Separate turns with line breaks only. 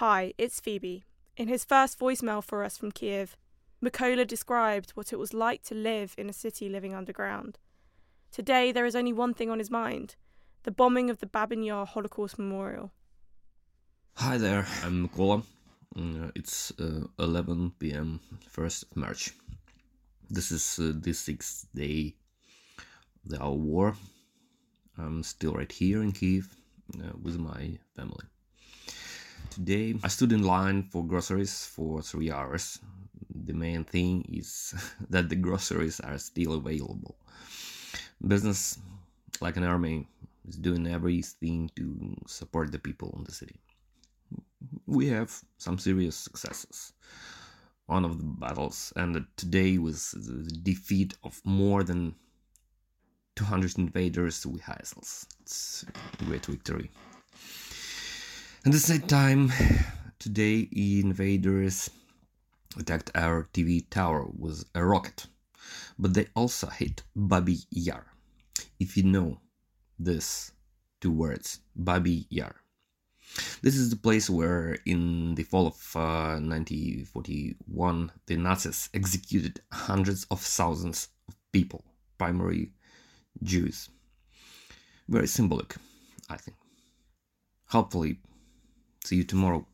Hi, it's Phoebe. In his first voicemail for us from Kiev, Mykola described what it was like to live in a city living underground. Today, there is only one thing on his mind the bombing of the Babyn Yar Holocaust Memorial.
Hi there, I'm Mykola. Mm, it's uh, 11 pm, 1st of March. This is uh, the sixth day of our war. I'm still right here in Kiev uh, with my family. Today, I stood in line for groceries for three hours. The main thing is that the groceries are still available. Business, like an army, is doing everything to support the people in the city. We have some serious successes. One of the battles ended today with the defeat of more than 200 invaders with Heysels. It's a great victory. At the same time, today invaders attacked our TV tower with a rocket, but they also hit Babi Yar. If you know this two words, Babi Yar. This is the place where, in the fall of uh, 1941, the Nazis executed hundreds of thousands of people, primarily Jews. Very symbolic, I think. Hopefully, See you tomorrow.